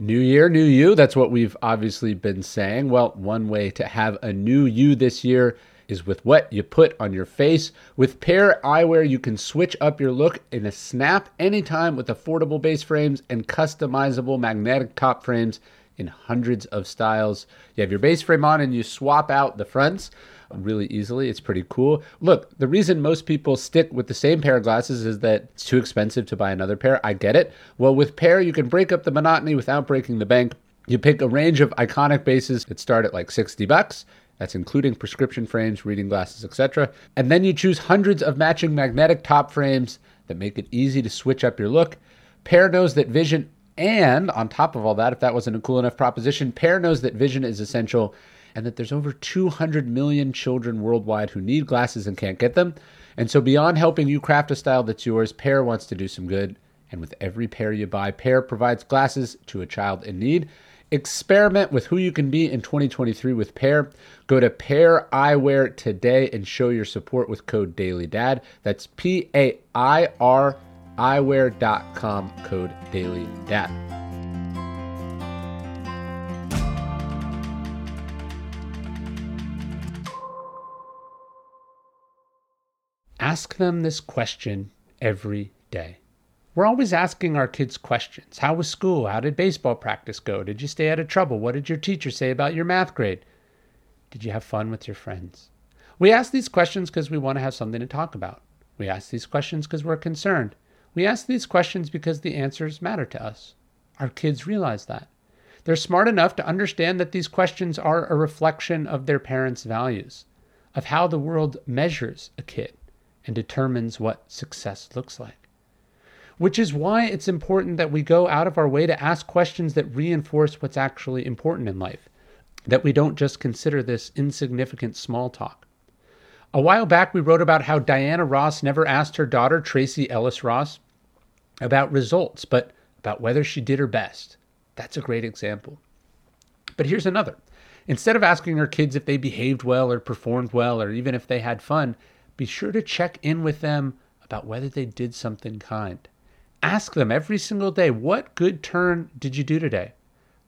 New year, new you. That's what we've obviously been saying. Well, one way to have a new you this year is with what you put on your face. With Pair Eyewear, you can switch up your look in a snap anytime with affordable base frames and customizable magnetic top frames in hundreds of styles. You have your base frame on and you swap out the fronts really easily. It's pretty cool. Look, the reason most people stick with the same pair of glasses is that it's too expensive to buy another pair. I get it. Well, with Pair, you can break up the monotony without breaking the bank. You pick a range of iconic bases that start at like 60 bucks. That's including prescription frames, reading glasses, etc. And then you choose hundreds of matching magnetic top frames that make it easy to switch up your look. Pair knows that vision and on top of all that, if that wasn't a cool enough proposition, Pair knows that vision is essential and that there's over 200 million children worldwide who need glasses and can't get them. And so, beyond helping you craft a style that's yours, Pair wants to do some good. And with every pair you buy, Pair provides glasses to a child in need. Experiment with who you can be in 2023 with Pair. Go to Pair Eyewear today and show your support with code DailyDad. That's P A I R eyewear.com code DailyDad. Ask them this question every day. We're always asking our kids questions. How was school? How did baseball practice go? Did you stay out of trouble? What did your teacher say about your math grade? Did you have fun with your friends? We ask these questions because we want to have something to talk about. We ask these questions because we're concerned. We ask these questions because the answers matter to us. Our kids realize that. They're smart enough to understand that these questions are a reflection of their parents' values, of how the world measures a kid and determines what success looks like. Which is why it's important that we go out of our way to ask questions that reinforce what's actually important in life, that we don't just consider this insignificant small talk. A while back, we wrote about how Diana Ross never asked her daughter, Tracee Ellis Ross, about results, but about whether she did her best. That's a great example. But here's another. Instead of asking her kids if they behaved well or performed well or even if they had fun, be sure to check in with them about whether they did something kind. Ask them every single day, what good turn did you do today?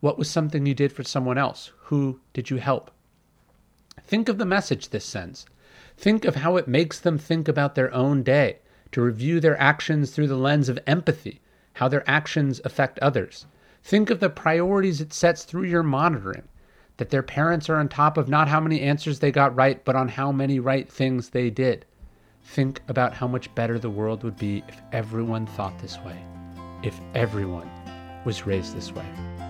What was something you did for someone else? Who did you help? Think of the message this sends. Think of how it makes them think about their own day, to review their actions through the lens of empathy, how their actions affect others. Think of the priorities it sets through your monitoring that their parents are on top of not how many answers they got right, but on how many right things they did. Think about how much better the world would be if everyone thought this way, if everyone was raised this way.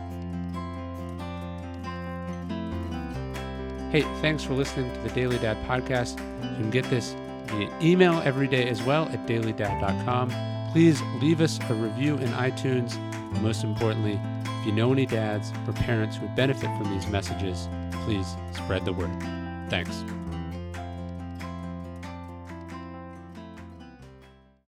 Hey, thanks for listening to the Daily Dad podcast. You can get this via email every day as well at dailydad.com. Please leave us a review in iTunes. And most importantly, if you know any dads or parents who would benefit from these messages, please spread the word. Thanks.